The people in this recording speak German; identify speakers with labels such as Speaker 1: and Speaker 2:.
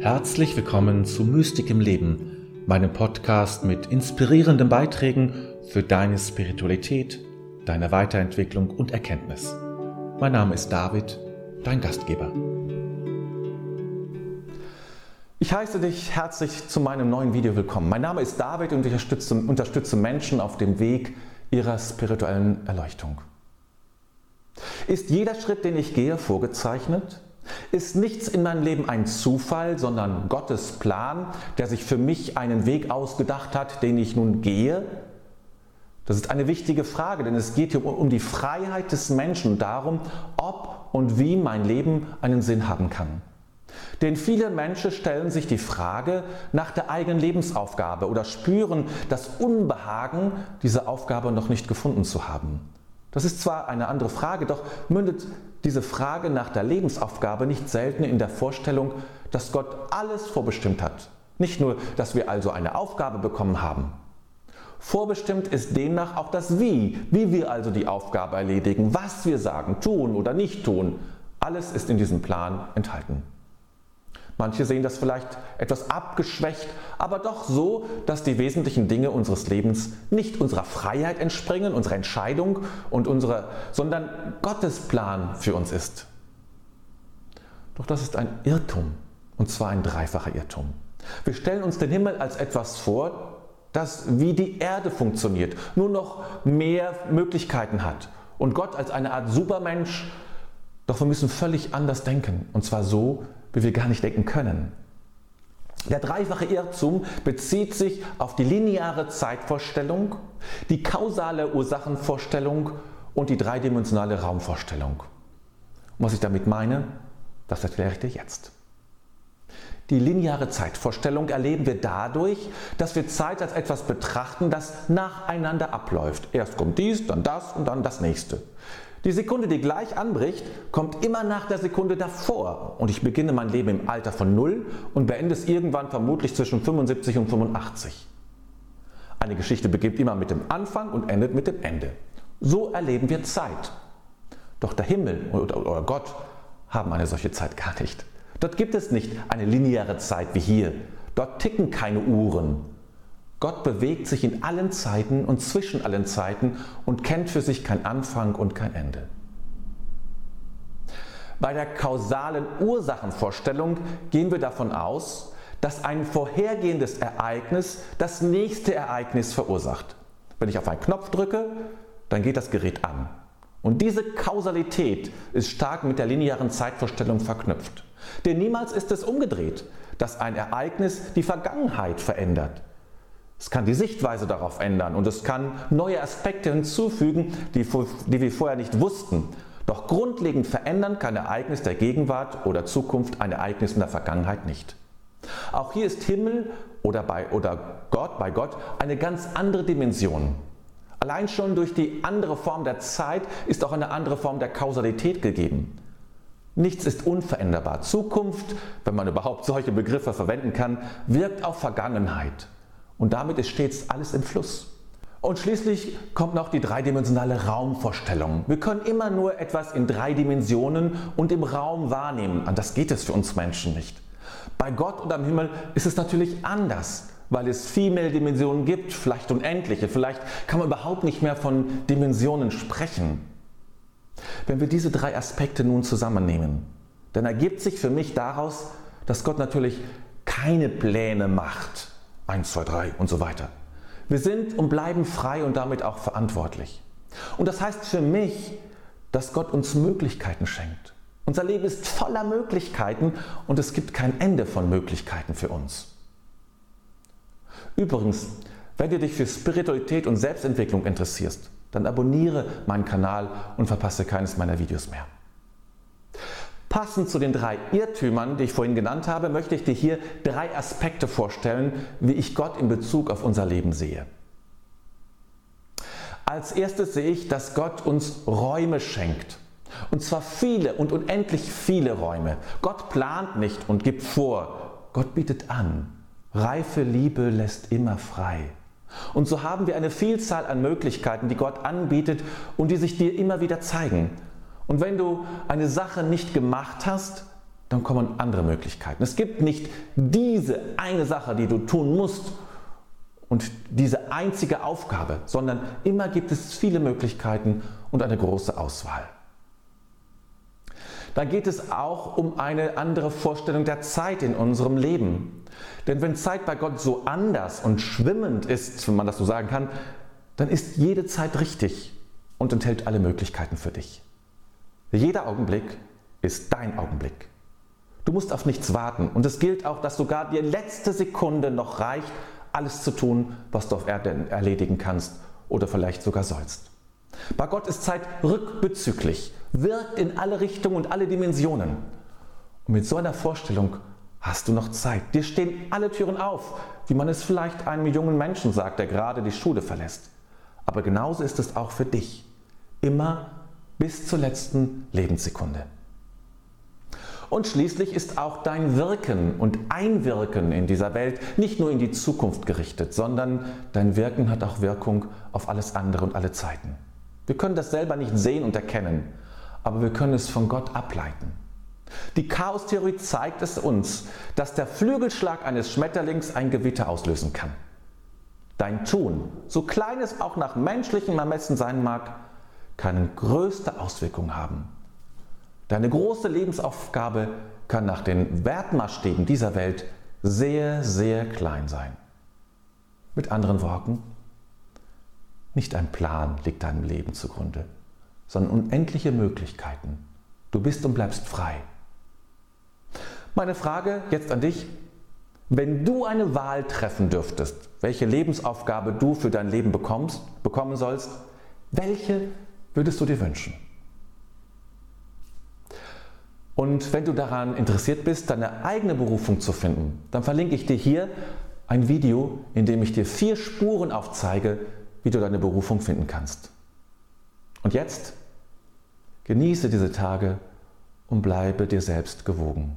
Speaker 1: Herzlich willkommen zu Mystik im Leben, meinem Podcast mit inspirierenden Beiträgen für deine Spiritualität, deine Weiterentwicklung und Erkenntnis. Mein Name ist David, dein Gastgeber.
Speaker 2: Ich heiße dich herzlich zu meinem neuen Video willkommen. Mein Name ist David und ich unterstütze, unterstütze Menschen auf dem Weg ihrer spirituellen Erleuchtung. Ist jeder Schritt, den ich gehe, vorgezeichnet? Ist nichts in meinem Leben ein Zufall, sondern Gottes Plan, der sich für mich einen Weg ausgedacht hat, den ich nun gehe? Das ist eine wichtige Frage, denn es geht hier um die Freiheit des Menschen, darum, ob und wie mein Leben einen Sinn haben kann. Denn viele Menschen stellen sich die Frage nach der eigenen Lebensaufgabe oder spüren das Unbehagen, diese Aufgabe noch nicht gefunden zu haben. Das ist zwar eine andere Frage, doch mündet diese Frage nach der Lebensaufgabe nicht selten in der Vorstellung, dass Gott alles vorbestimmt hat. Nicht nur, dass wir also eine Aufgabe bekommen haben. Vorbestimmt ist demnach auch das Wie, wie wir also die Aufgabe erledigen, was wir sagen, tun oder nicht tun. Alles ist in diesem Plan enthalten. Manche sehen das vielleicht etwas abgeschwächt, aber doch so, dass die wesentlichen Dinge unseres Lebens nicht unserer Freiheit entspringen, unserer Entscheidung und unserer, sondern Gottes Plan für uns ist. Doch das ist ein Irrtum, und zwar ein dreifacher Irrtum. Wir stellen uns den Himmel als etwas vor, das wie die Erde funktioniert, nur noch mehr Möglichkeiten hat. Und Gott als eine Art Supermensch, doch wir müssen völlig anders denken, und zwar so, wie wir gar nicht denken können. Der dreifache Irrtum bezieht sich auf die lineare Zeitvorstellung, die kausale Ursachenvorstellung und die dreidimensionale Raumvorstellung. Und was ich damit meine, das erkläre ich dir jetzt. Die lineare Zeitvorstellung erleben wir dadurch, dass wir Zeit als etwas betrachten, das nacheinander abläuft. Erst kommt dies, dann das und dann das nächste. Die Sekunde, die gleich anbricht, kommt immer nach der Sekunde davor. Und ich beginne mein Leben im Alter von 0 und beende es irgendwann vermutlich zwischen 75 und 85. Eine Geschichte beginnt immer mit dem Anfang und endet mit dem Ende. So erleben wir Zeit. Doch der Himmel oder Gott haben eine solche Zeit gar nicht. Dort gibt es nicht eine lineare Zeit wie hier. Dort ticken keine Uhren. Gott bewegt sich in allen Zeiten und zwischen allen Zeiten und kennt für sich kein Anfang und kein Ende. Bei der kausalen Ursachenvorstellung gehen wir davon aus, dass ein vorhergehendes Ereignis das nächste Ereignis verursacht. Wenn ich auf einen Knopf drücke, dann geht das Gerät an. Und diese Kausalität ist stark mit der linearen Zeitvorstellung verknüpft. Denn niemals ist es umgedreht, dass ein Ereignis die Vergangenheit verändert. Es kann die Sichtweise darauf ändern und es kann neue Aspekte hinzufügen, die, die wir vorher nicht wussten. Doch grundlegend verändern kann Ereignis der Gegenwart oder Zukunft ein Ereignis in der Vergangenheit nicht. Auch hier ist Himmel oder, bei, oder Gott bei Gott eine ganz andere Dimension. Allein schon durch die andere Form der Zeit ist auch eine andere Form der Kausalität gegeben. Nichts ist unveränderbar. Zukunft, wenn man überhaupt solche Begriffe verwenden kann, wirkt auf Vergangenheit. Und damit ist stets alles im Fluss. Und schließlich kommt noch die dreidimensionale Raumvorstellung. Wir können immer nur etwas in drei Dimensionen und im Raum wahrnehmen. An das geht es für uns Menschen nicht. Bei Gott und am Himmel ist es natürlich anders, weil es viel mehr Dimensionen gibt, vielleicht unendliche. Vielleicht kann man überhaupt nicht mehr von Dimensionen sprechen. Wenn wir diese drei Aspekte nun zusammennehmen, dann ergibt sich für mich daraus, dass Gott natürlich keine Pläne macht 1, 2, 3 und so weiter. Wir sind und bleiben frei und damit auch verantwortlich. Und das heißt für mich, dass Gott uns Möglichkeiten schenkt. Unser Leben ist voller Möglichkeiten und es gibt kein Ende von Möglichkeiten für uns. Übrigens, wenn du dich für Spiritualität und Selbstentwicklung interessierst, dann abonniere meinen Kanal und verpasse keines meiner Videos mehr. Passend zu den drei Irrtümern, die ich vorhin genannt habe, möchte ich dir hier drei Aspekte vorstellen, wie ich Gott in Bezug auf unser Leben sehe. Als erstes sehe ich, dass Gott uns Räume schenkt. Und zwar viele und unendlich viele Räume. Gott plant nicht und gibt vor. Gott bietet an. Reife Liebe lässt immer frei. Und so haben wir eine Vielzahl an Möglichkeiten, die Gott anbietet und die sich dir immer wieder zeigen. Und wenn du eine Sache nicht gemacht hast, dann kommen andere Möglichkeiten. Es gibt nicht diese eine Sache, die du tun musst und diese einzige Aufgabe, sondern immer gibt es viele Möglichkeiten und eine große Auswahl. Da geht es auch um eine andere Vorstellung der Zeit in unserem Leben. Denn wenn Zeit bei Gott so anders und schwimmend ist, wenn man das so sagen kann, dann ist jede Zeit richtig und enthält alle Möglichkeiten für dich. Jeder Augenblick ist dein Augenblick. Du musst auf nichts warten. Und es gilt auch, dass sogar die letzte Sekunde noch reicht, alles zu tun, was du auf Erden erledigen kannst oder vielleicht sogar sollst. Bei Gott ist Zeit rückbezüglich, wirkt in alle Richtungen und alle Dimensionen. Und mit so einer Vorstellung hast du noch Zeit. Dir stehen alle Türen auf, wie man es vielleicht einem jungen Menschen sagt, der gerade die Schule verlässt. Aber genauso ist es auch für dich. Immer bis zur letzten Lebenssekunde. Und schließlich ist auch dein Wirken und Einwirken in dieser Welt nicht nur in die Zukunft gerichtet, sondern dein Wirken hat auch Wirkung auf alles andere und alle Zeiten. Wir können das selber nicht sehen und erkennen, aber wir können es von Gott ableiten. Die Chaostheorie zeigt es uns, dass der Flügelschlag eines Schmetterlings ein Gewitter auslösen kann. Dein Tun, so klein es auch nach menschlichem Ermessen sein mag, kann größte Auswirkungen haben Deine große Lebensaufgabe kann nach den Wertmaßstäben dieser Welt sehr, sehr klein sein. Mit anderen Worten, nicht ein Plan liegt deinem Leben zugrunde, sondern unendliche Möglichkeiten. Du bist und bleibst frei. Meine Frage jetzt an dich, wenn du eine Wahl treffen dürftest, welche Lebensaufgabe du für dein Leben bekommst, bekommen sollst, welche würdest du dir wünschen? Und wenn du daran interessiert bist, deine eigene Berufung zu finden, dann verlinke ich dir hier ein Video, in dem ich dir vier Spuren aufzeige, wie du deine Berufung finden kannst. Und jetzt genieße diese Tage und bleibe dir selbst gewogen.